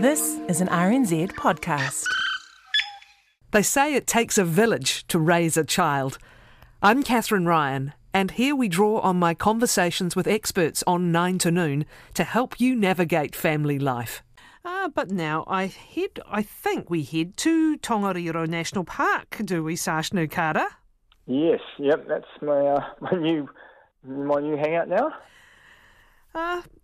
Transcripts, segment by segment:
This is an RNZ podcast. They say it takes a village to raise a child. I'm Kathryn Ryan, and here we draw on my conversations with experts on 9 to noon to help you navigate family life. Ah, but now I head, I think we head to Tongariro National Park, do we, Sash Nukara? Yes, yep, that's my uh, my new my new hangout now. Uh, we-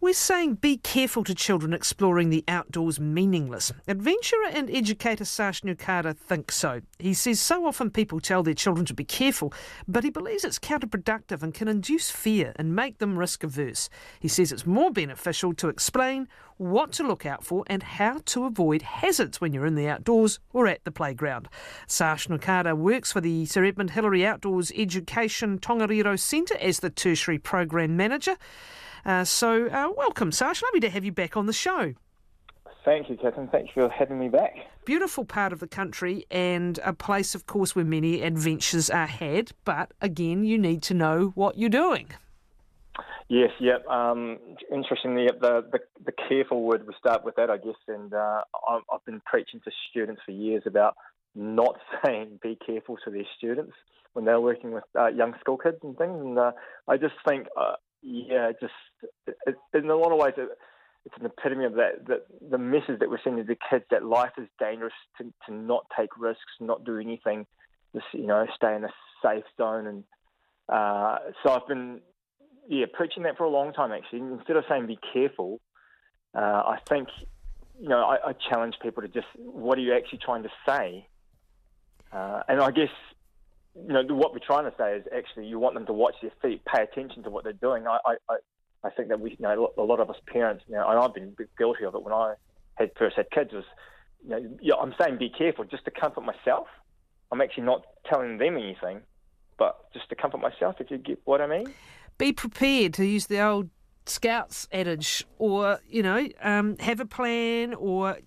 we're saying be careful to children exploring the outdoors meaningless. Adventurer and educator Sash Nukara thinks so. He says so often people tell their children to be careful, but he believes it's counterproductive and can induce fear and make them risk averse. He says it's more beneficial to explain what to look out for and how to avoid hazards when you're in the outdoors or at the playground. Sash Nukara works for the Sir Edmund Hillary Outdoors Education Tongariro Centre as the tertiary program manager. Uh, so, uh, welcome, Sash. Lovely to have you back on the show. Thank you, Kathryn. Thank you for having me back. Beautiful part of the country and a place, of course, where many adventures are had. But again, you need to know what you're doing. Yes, yep. Um, interestingly, the, the the careful word. We start with that, I guess. And uh, I've been preaching to students for years about not saying "be careful" to their students when they're working with uh, young school kids and things. And uh, I just think, uh, yeah, just in a lot of ways, it, it's an epitome of that, that the message that we're sending to the kids that life is dangerous to, to not take risks, not do anything, just you know, stay in a safe zone. And uh, so I've been yeah, preaching that for a long time actually. Instead of saying be careful, uh, I think, you know, I, I challenge people to just, what are you actually trying to say? Uh, and I guess, you know, what we're trying to say is actually you want them to watch their feet, pay attention to what they're doing. I, I, I- think that we, you know, a lot of us parents, you know, and I've been guilty of it when I had first had kids was, you know, I'm saying be careful just to comfort myself. I'm actually not telling them anything, but just to comfort myself, if you get what I mean. Be prepared to use the old Scouts adage, or you know, um, have a plan, or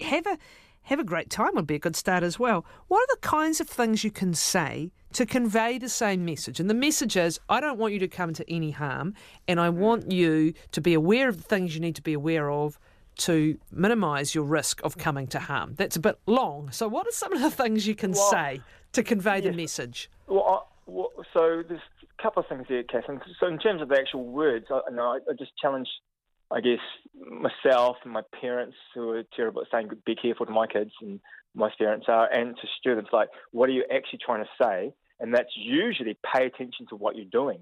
have a have a great time would be a good start as well. What are the kinds of things you can say to convey the same message? And the message is, I don't want you to come to any harm, and I want you to be aware of the things you need to be aware of to minimise your risk of coming to harm. That's a bit long. So, what are some of the things you can Well, say to convey the message? Well, I, well, so there's a couple of things there, Kathryn. So in terms of the actual words, I, no, I, I just challenge, I guess, myself and my parents who are terrible at saying "be careful" to my kids, and my parents are, and to students, like, what are you actually trying to say? And that's usually pay attention to what you're doing.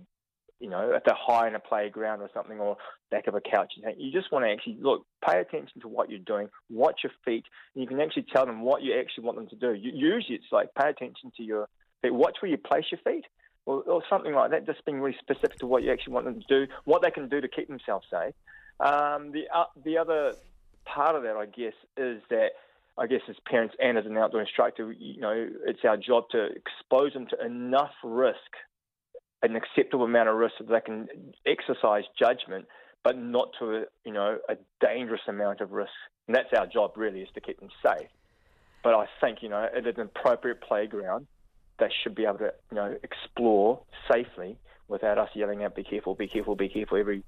You know, if they're high in a playground or something, or back of a couch, you just want to actually look, pay attention to what you're doing, watch your feet, and you can actually tell them what you actually want them to do. Usually, it's like pay attention to your feet, watch where you place your feet, or, or something like that. Just being really specific to what you actually want them to do, what they can do to keep themselves safe. Um, the uh, the other part of that, I guess, is that I guess as parents and as an outdoor instructor, you know, it's our job to expose them to enough risk, an acceptable amount of risk, so they can exercise judgment, but not to a, you know a dangerous amount of risk. And that's our job really, is to keep them safe. But I think you know at an appropriate playground, they should be able to you know explore safely without us yelling out "Be careful! Be careful! Be careful!" every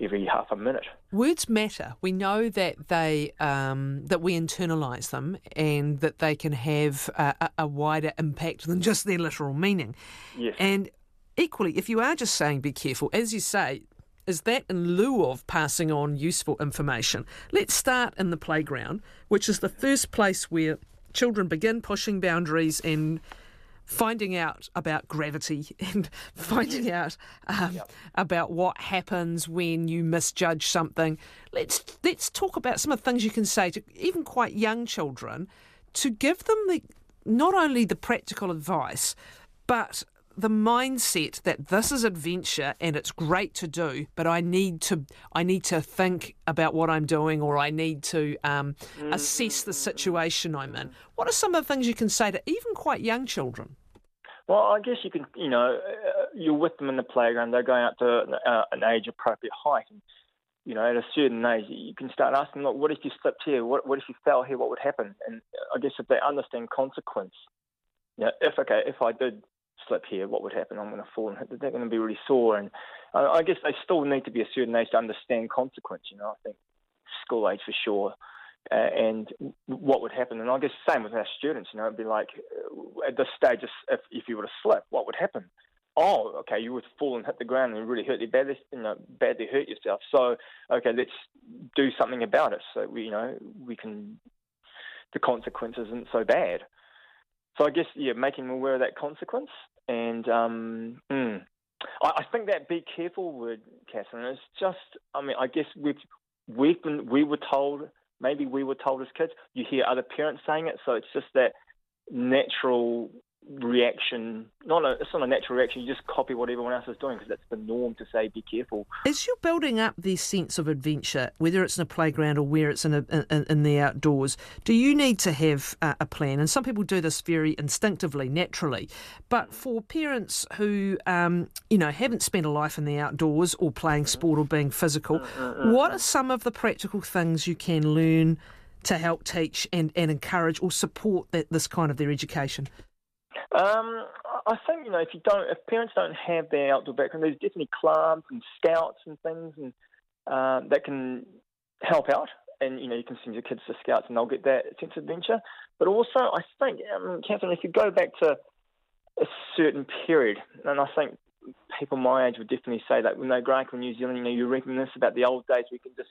every half a minute. Words matter. We know that they um, that we internalise them and that they can have a, a- wider impact than just their literal meaning. Yes. And equally, if you are just saying "be careful," as you say, is that in lieu of passing on useful information? Let's start in the playground, which is the first place where children begin pushing boundaries and finding out about gravity and finding out um, about what happens when you misjudge something. Let's let's talk about some of the things you can say to even quite young children to give them the not only the practical advice, but the mindset that this is adventure and it's great to do, but I need to I need to think about what I'm doing or I need to um, assess the situation I'm in. What are some of the things you can say to even quite young children? Well, I guess you can, you know, uh, you're with them in the playground. They're going up to uh, an age-appropriate height, and you know, at a certain age, you can start asking, look, what if you slipped here? What, what if you fell here? What would happen? And I guess if they understand consequence, you know, if okay, if I did slip here, what would happen? I'm going to fall and hit. They're going to be really sore, and I guess they still need to be a certain age to understand consequence. You know, I think school age for sure. Uh, and what would happen? And I guess same with our students. You know, it'd be like uh, at this stage, if, if you were to slip, what would happen? Oh, okay, you would fall and hit the ground and really hurt you badly, you know, badly hurt yourself. So, okay, let's do something about it. So we, you know, we can. The consequence isn't so bad. So I guess yeah, making them aware of that consequence, and um, mm, I, I think that be careful word, Kathryn, is just. I mean, I guess we've we've been we were told maybe we were told as kids. You hear other parents saying it, so it's just that natural reaction. Not a, it's not a natural reaction. You just copy what everyone else is doing because that's the norm to say be careful. As you're building up this sense of adventure, whether it's in a playground or where it's in, a, in, in the outdoors, do you need to have a, a plan? And some people do this very instinctively, naturally. But for parents who, um, you know, haven't spent a life in the outdoors or playing mm-hmm. sport or being physical, mm, mm, mm, what are some of the practical things you can learn? To help teach and, and encourage or support that, this kind of their education? Um, I think you know if you don't, if parents don't have their outdoor background, there's definitely clubs and scouts and things, and um, that can help out. And you know you can send your kids to scouts, and they'll get that sense of adventure. But also, I think, um, Kathryn, if you go back to a certain period, and I think people my age would definitely say that when they grow up in New Zealand, you know, you reminisce about the old days. We can just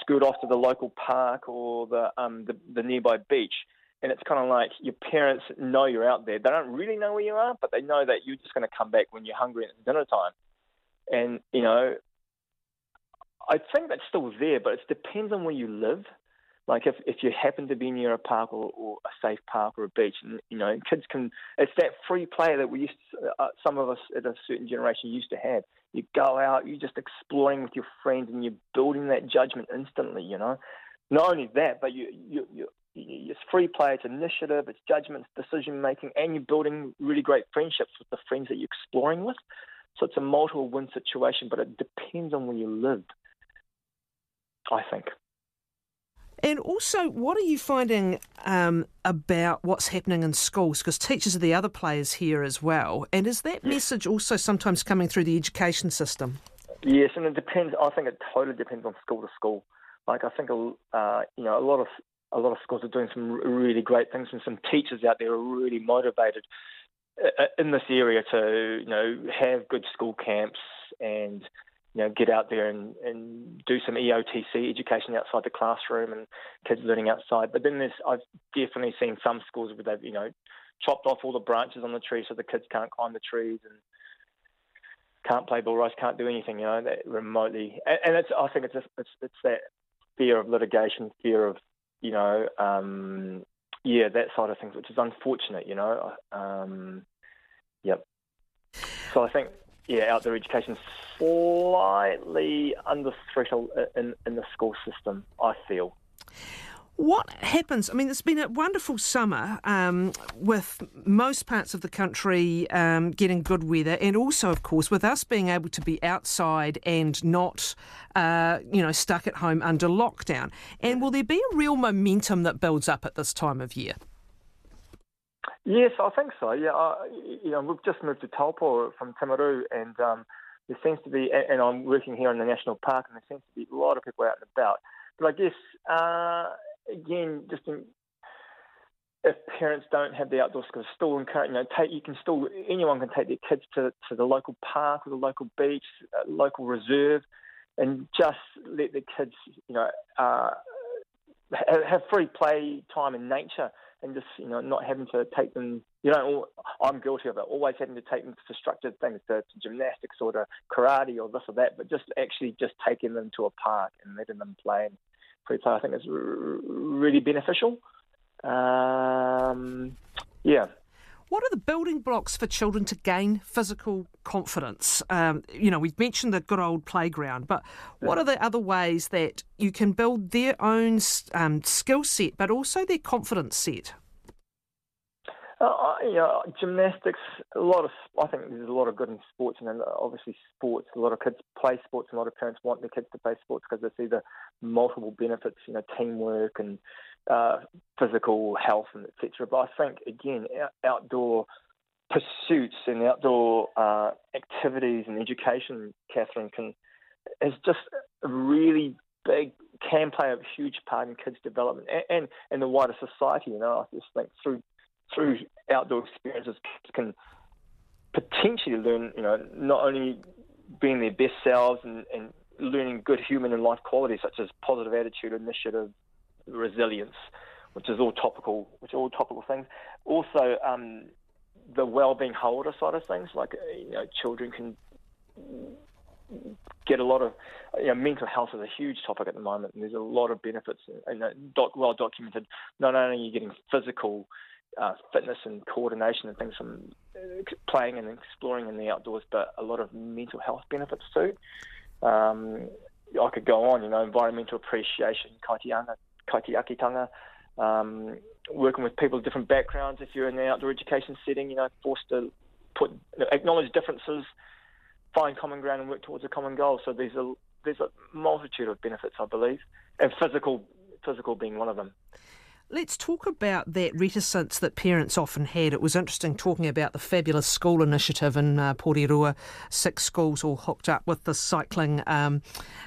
scoot off to the local park or the um, the, the nearby beach and it's kind of like your parents know you're out there. They don't really know where you are, but they know that you're just going to come back when you're hungry and dinner time. And you know, I think that's still there, but it depends on where you live. Like if, if you happen to be near a park or, or a safe park or a beach, and you know, kids can. It's that free play that we used. To, uh, some of us at a certain generation used to have. You go out, you're just exploring with your friends, and you're building that judgment instantly. You know, not only that, but you you you it's free play, it's initiative, it's judgment, it's decision making, and you're building really great friendships with the friends that you're exploring with. So it's a multiple win situation, but it depends on where you live, I think. And also, what are you finding um, about what's happening in schools? Because teachers are the other players here as well. And is that message also sometimes coming through the education system? Yes, and it depends. I think it totally depends on school to school. Like I think, uh, you know, a lot of a lot of schools are doing some really great things, and some teachers out there are really motivated uh, uh, in this area to you know have good school camps and you know get out there and, and do some EOTC education outside the classroom and kids learning outside. But then there's I've definitely seen some schools where they've you know chopped off all the branches on the trees so the kids can't climb the trees and can't play bullrush, can't do anything, you know, remotely. And, and it's I think it's it's it's that fear of litigation, fear of you know, um, yeah, that side of things, which is unfortunate, you know. Um, yep. So I think, yeah, outdoor education slightly under threshold in, in the school system, I feel. What happens? I mean, it's been a wonderful summer um, with most parts of the country um, getting good weather, and also, of course, with us being able to be outside and not, uh, you know, stuck at home under lockdown. And will there be a real momentum that builds up at this time of year? Yes, I think so. Yeah, I, you know, we've just moved to Taupo from Timaru, and um, there seems to be, and I'm working here in the national park, and there seems to be a lot of people out and about. But I guess. Uh, again, just in, if parents don't have the outdoor skills, still encourage, you know, take, you can still, anyone can take their kids to, to the local park or the local beach, uh, local reserve, and just let the kids, you know, uh, have free play time in nature and just, you know, not having to take them, you know, I'm guilty of it, always having to take them to structured things, to, to gymnastics or to karate or this or that, but just actually just taking them to a park and letting them play and free play, I think is really beneficial. Um, yeah. What are the building blocks for children to gain physical confidence? Um, you know, we've mentioned the good old playground, but what are the other ways that you can build their own um, skill set, but also their confidence set? Uh, you know, gymnastics. A lot of, I think there's a lot of good in sports, and obviously sports. A lot of kids play sports, and a lot of parents want their kids to play sports because they see the multiple benefits. You know, teamwork and uh, physical health and etc. But I think again, outdoor pursuits and outdoor uh, activities and education, Kathryn, can is just really big can play a huge part in kids' development and, and, and the wider society. You know, I just think through through outdoor experiences, can potentially learn, you know, not only being their best selves and, and learning good human and life qualities such as positive attitude, initiative, resilience, which is all topical, which are all topical things. Also, um, the well-being hauora side of things, like you know, children can get a lot of you know, mental health is a huge topic at the moment, and there's a lot of benefits, and well documented. Not only are you getting physical uh, fitness and coordination and things from uh, playing and exploring in the outdoors, but a lot of mental health benefits too. Um, I could go on, you know, environmental appreciation, kaitianga, kaitiakitanga, um, working with people of different backgrounds. If you're in the outdoor education setting, you know, forced to put acknowledge differences, find common ground, and work towards a common goal. So there's a there's a multitude of benefits, I believe, and physical physical being one of them. Let's talk about that reticence that parents often had. It was interesting talking about the fabulous school initiative in uh, Porirua. Six schools all hooked up with the cycling um,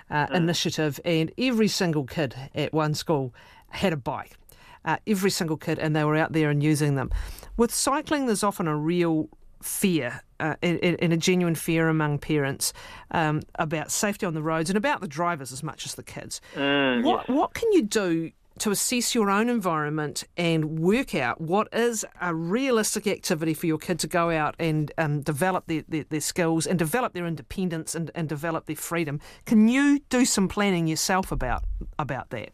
uh, mm. initiative, and every single kid at one school had a bike. Uh, every single kid, and they were out there and using them. With cycling, there's often a real fear uh, and, a genuine fear among parents um, about safety on the roads and about the drivers as much as the kids. Mm, what yes. what can you do to assess your own environment and work out what is a realistic activity for your kid to go out and um, develop their, their, their, skills and develop their independence and, and develop their freedom. Can you do some planning yourself about about that?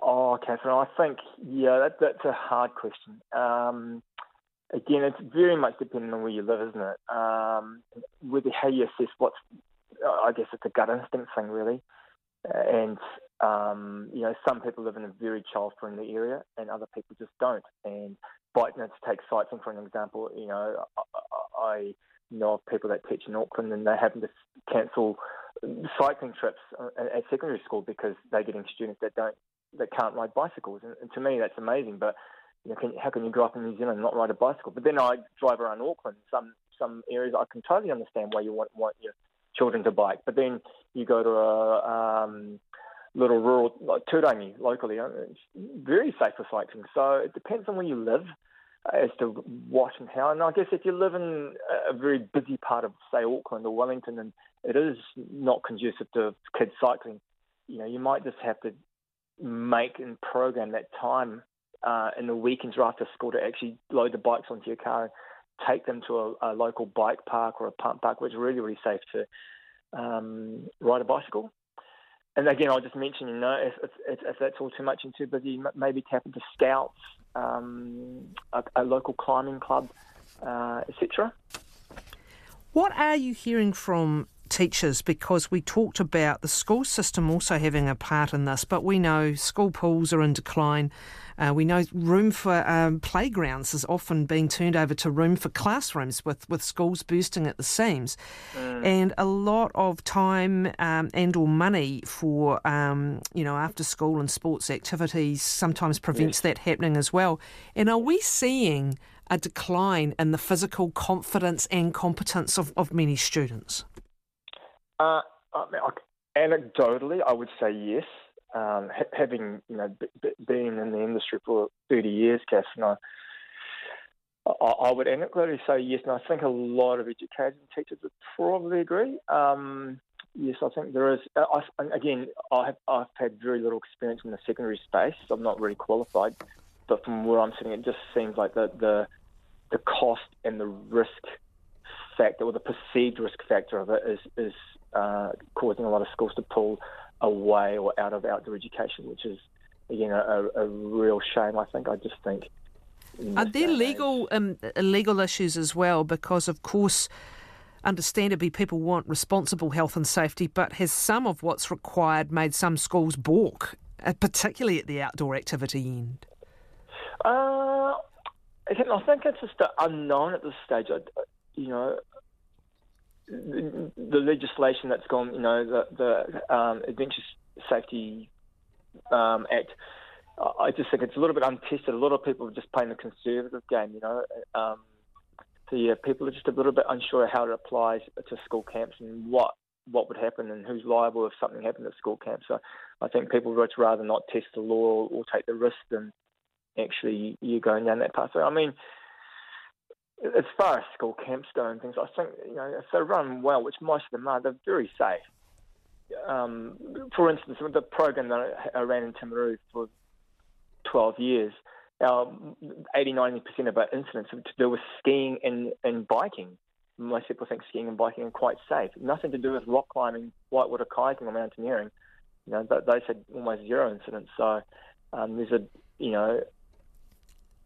Oh, Kathryn, I think yeah, that, that's a hard question. Um, again, it's very much dependent on where you live, isn't it? Um, whether how you assess what's, I guess it's a gut instinct thing, really. And um, you know, some people live in a very child-friendly area, and other people just don't. And bike, you to take cycling for an example, you know, I, I know of people that teach in Auckland, and they happen to cancel cycling trips at secondary school because they're getting students that don't that can't ride bicycles. And, and to me, that's amazing. But you know, can, how can you grow up in New Zealand and not ride a bicycle? But then I drive around Auckland. Some some areas I can totally understand why you want want your children to bike. But then you go to a um, little rural like Turangi locally. It's very safe for cycling. So it depends on where you live as to what and how. And I guess if you live in a very busy part of, say, Auckland or Wellington, and it is not conducive to kids cycling, you know, you might just have to make and program that time uh, in the weekends or after school to actually load the bikes onto your car and take them to a, a local bike park or a pump park, which is really, really safe to um, ride a bicycle and again, I'll just mention, you know, if, if, if that's all too much and too busy, maybe tap into scouts, um, a, a, local climbing club, uh, etc. What are you hearing from teachers? Because we talked about the school system also having a part in this, but we know school pools are in decline. Uh, we know room for um, playgrounds is often being turned over to room for classrooms with, with schools bursting at the seams. Mm. And a lot of time um, and or money for, um, you know, after school and sports activities sometimes prevents yes. that happening as well. And are we seeing a decline in the physical confidence and competence of, of many students? Uh, I mean, anecdotally, I would say yes um, ha- having you know b- b- been in the industry for 30 years, Cass, and I, I, I would anecdotally say yes, and I think a lot of educators and teachers would probably agree. Um, yes, I think there is. Uh, I, again, I have, I've had very little experience in the secondary space. So I'm not really qualified, but from where I'm sitting, it just seems like the the, the cost and the risk factor, or the perceived risk factor of it, is is uh, causing a lot of schools to pull away or out of outdoor education, which is again a, a real shame. I think. I just think. Are there legal um, legal issues as well? Because of course, understandably, people want responsible health and safety, but has some of what's required made some schools balk, uh, particularly at the outdoor activity end? Uh, I think it's just unknown at this stage. you know, legislation that's gone, you know, the, the um, Adventure Safety um, Act, I just think it's a little bit untested. A lot of people are just playing the conservative game, you know. Um, so yeah, people are just a little bit unsure how it applies to school camps and what what would happen and who's liable if something happened at school camp. So I think people would rather not test the law or, or take the risk than actually you going down that path. So, I mean, as far as school camps go and things, I think you know if they run well, which most of them are, they're very safe. Um, for instance, with the program that I ran in Timaru for 12 years, our 80 90% of our incidents have to do with skiing and, and biking. Most people think skiing and biking are quite safe. Nothing to do with rock climbing, whitewater kayaking, or mountaineering. You know, those had almost zero incidents. So um, there's a, you know,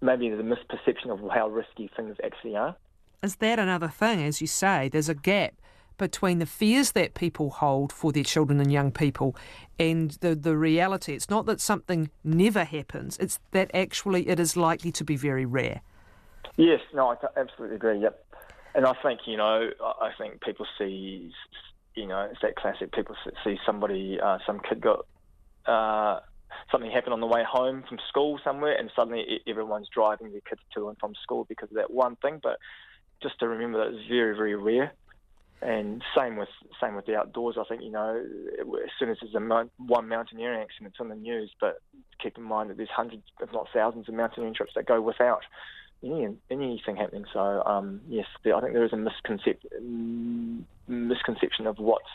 maybe there's a misperception of how risky things actually are. Is that another thing? As you say, there's a gap between the fears that people hold for their children and young people and the, the reality. It's not that something never happens, it's that actually it is likely to be very rare. Yes, no, I absolutely agree, yep. And I think, you know, I think people see, you know, it's that classic, people see somebody, uh, some kid got uh, something happened on the way home from school somewhere, and suddenly everyone's driving their kids to and from school because of that one thing. But just to remember that it's very, very rare. And same with same with the outdoors. I think you know as soon as there's a one mountaineering accident, it's on the news. But keep in mind that there's hundreds, if not thousands, of mountaineering trips that go without any anything happening. So um, yes, I think there is a misconception misconception of what's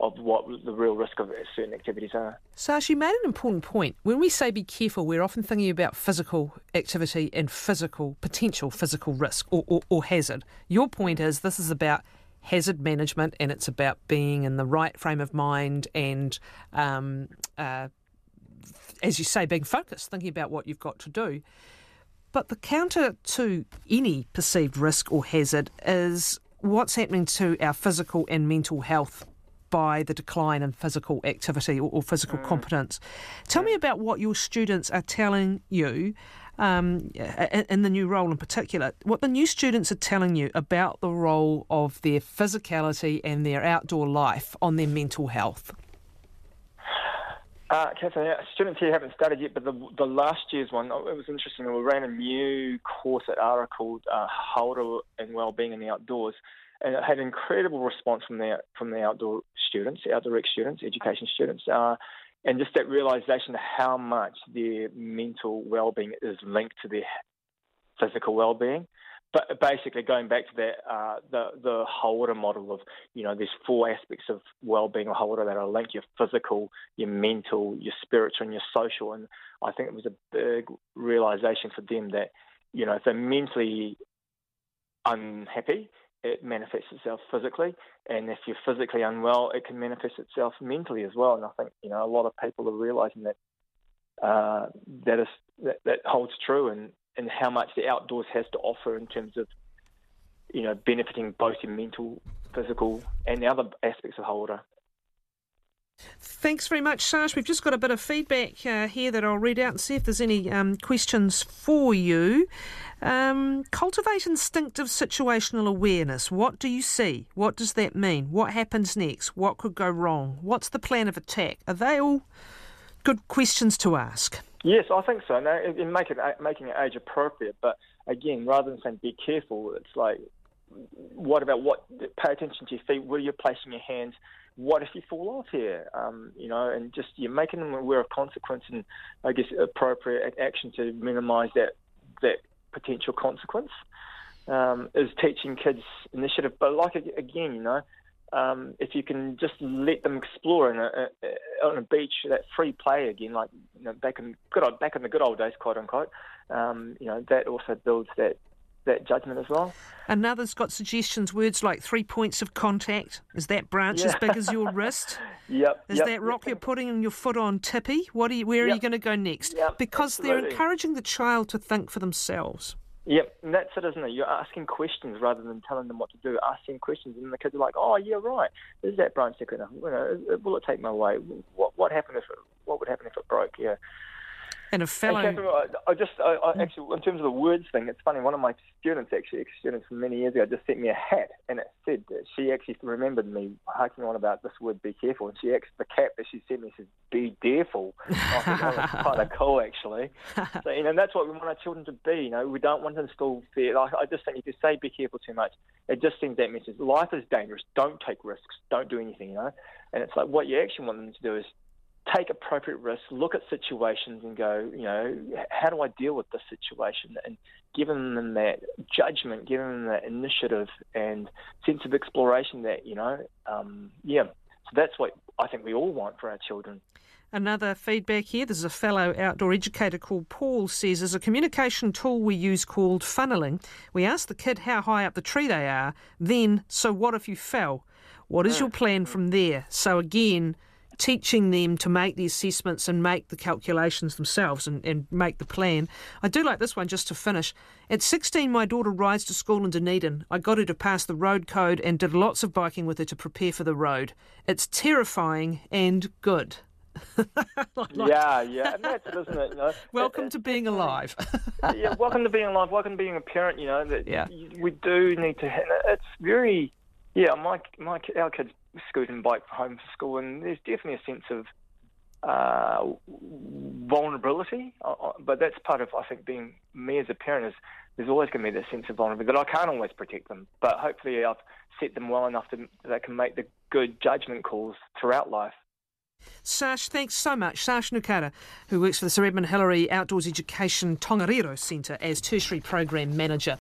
of what the real risk of certain activities are. Sash, you made an important point. When we say be careful, we're often thinking about physical activity and physical potential physical risk or, or, or hazard. Your point is this is about hazard management and it's about being in the right frame of mind and, um, uh, as you say, being focused, thinking about what you've got to do. But the counter to any perceived risk or hazard is what's happening to our physical and mental health by the decline in physical activity or, or physical mm. competence. Tell me about what your students are telling you um, in the new role in particular, what the new students are telling you about the role of their physicality and their outdoor life on their mental health. Uh, Kathryn, students here haven't studied yet, but the, the last year's one, it was interesting. We ran a new course at ARA called uh, Hauora and Wellbeing in the Outdoors and it had incredible response from the from the outdoor students, outdoor rec students, education students, uh, and just that realization of how much their mental well-being is linked to their physical well-being. But basically, going back to that, uh, the the Hauora model of you know, there's four aspects of well-being or Hauora that are linked: your physical, your mental, your spiritual, and your social. And I think it was a big realization for them that you know, if they're mentally unhappy, it manifests itself physically, and if you're physically unwell, it can manifest itself mentally as well. And I think you know a lot of people are realizing that uh, that is that, that holds true, and and how much the outdoors has to offer in terms of you know benefiting both your mental, physical, and the other aspects of Hauora. Thanks very much, Sash. We've just got a bit of feedback uh, here that I'll read out and see if there's any um, questions for you. Um, cultivate instinctive situational awareness. What do you see? What does that mean? What happens next? What could go wrong? What's the plan of attack? Are they all good questions to ask? Yes, I think so. Now, in make it, making it age appropriate, but again, rather than saying be careful, it's like, what about what? Pay attention to your feet. Where you're placing your hands what if you fall off here? Um, you know, and just you're making them aware of consequence and I guess appropriate action to minimise that that potential consequence. Um, is teaching kids initiative, but like again, you know, um, if you can just let them explore in a, on a beach, that free play again, like you know, back in good old, back in the good old days, quote unquote, um, you know, that also builds that that judgment as well. Another's got suggestions, words like three points of contact. Is that branch yeah. as big as your wrist? yep. Is yep, that rock yep. you're putting your foot on tippy? What are you, where are you going to go next? because absolutely. they're encouraging the child to think for themselves. Yep, and that's it, isn't it? You're asking questions rather than telling them what to do. Asking questions, and the kids are like, "Oh, yeah, right. Is that branch enough? You know, will it take my way? What what happened if it, what would happen if it broke? Yeah, And a fellow. Kathryn, I, I just, I, I actually, in terms of the words thing, it's funny. One of my students, actually, ex students from many years ago, just sent me a hat, and it said that she actually remembered me harking on about this word "be careful," and she actually the cap that she sent me says "be careful." I think that was kind of cool, actually. So, you know, that's what we want our children to be. You know, we don't want to instill fear. I, I just think if you say "be careful" too much, it just sends that message: life is dangerous. Don't take risks. Don't do anything. You know, and it's like what you actually want them to do is take appropriate risks, look at situations and go, you know, how do I deal with this situation? And giving them that judgment, giving them that initiative and sense of exploration that, you know, um, yeah. So that's what I think we all want for our children. Another feedback here. There's a fellow outdoor educator called Paul says there's a communication tool we use called funneling. We ask the kid how high up the tree they are, then, so what if you fell? What is your plan from there? So again, teaching them to make the assessments and make the calculations themselves and, and make the plan. I do like this one just to finish. At 16, my daughter rides to school in Dunedin. I got her to pass the road code and did lots of biking with her to prepare for the road. It's terrifying and good. like, yeah, yeah, and that's it, isn't it? You know, welcome it, to being alive. yeah, welcome to being alive. Welcome to being a parent. You know that yeah. we do need to. It's very, yeah. My my our kids scoot and bike home from school, and there's definitely a sense of uh, vulnerability. Uh, uh, but that's part of, I think, being me as a parent is there's always going to be that sense of vulnerability that I can't always protect them. But hopefully, I've set them well enough that they can make the good judgment calls throughout life. Sash, thanks so much. Sash Nukara, who works for the Sir Edmund Hillary Outdoors Education Tongariro Centre as Tertiary Program Manager.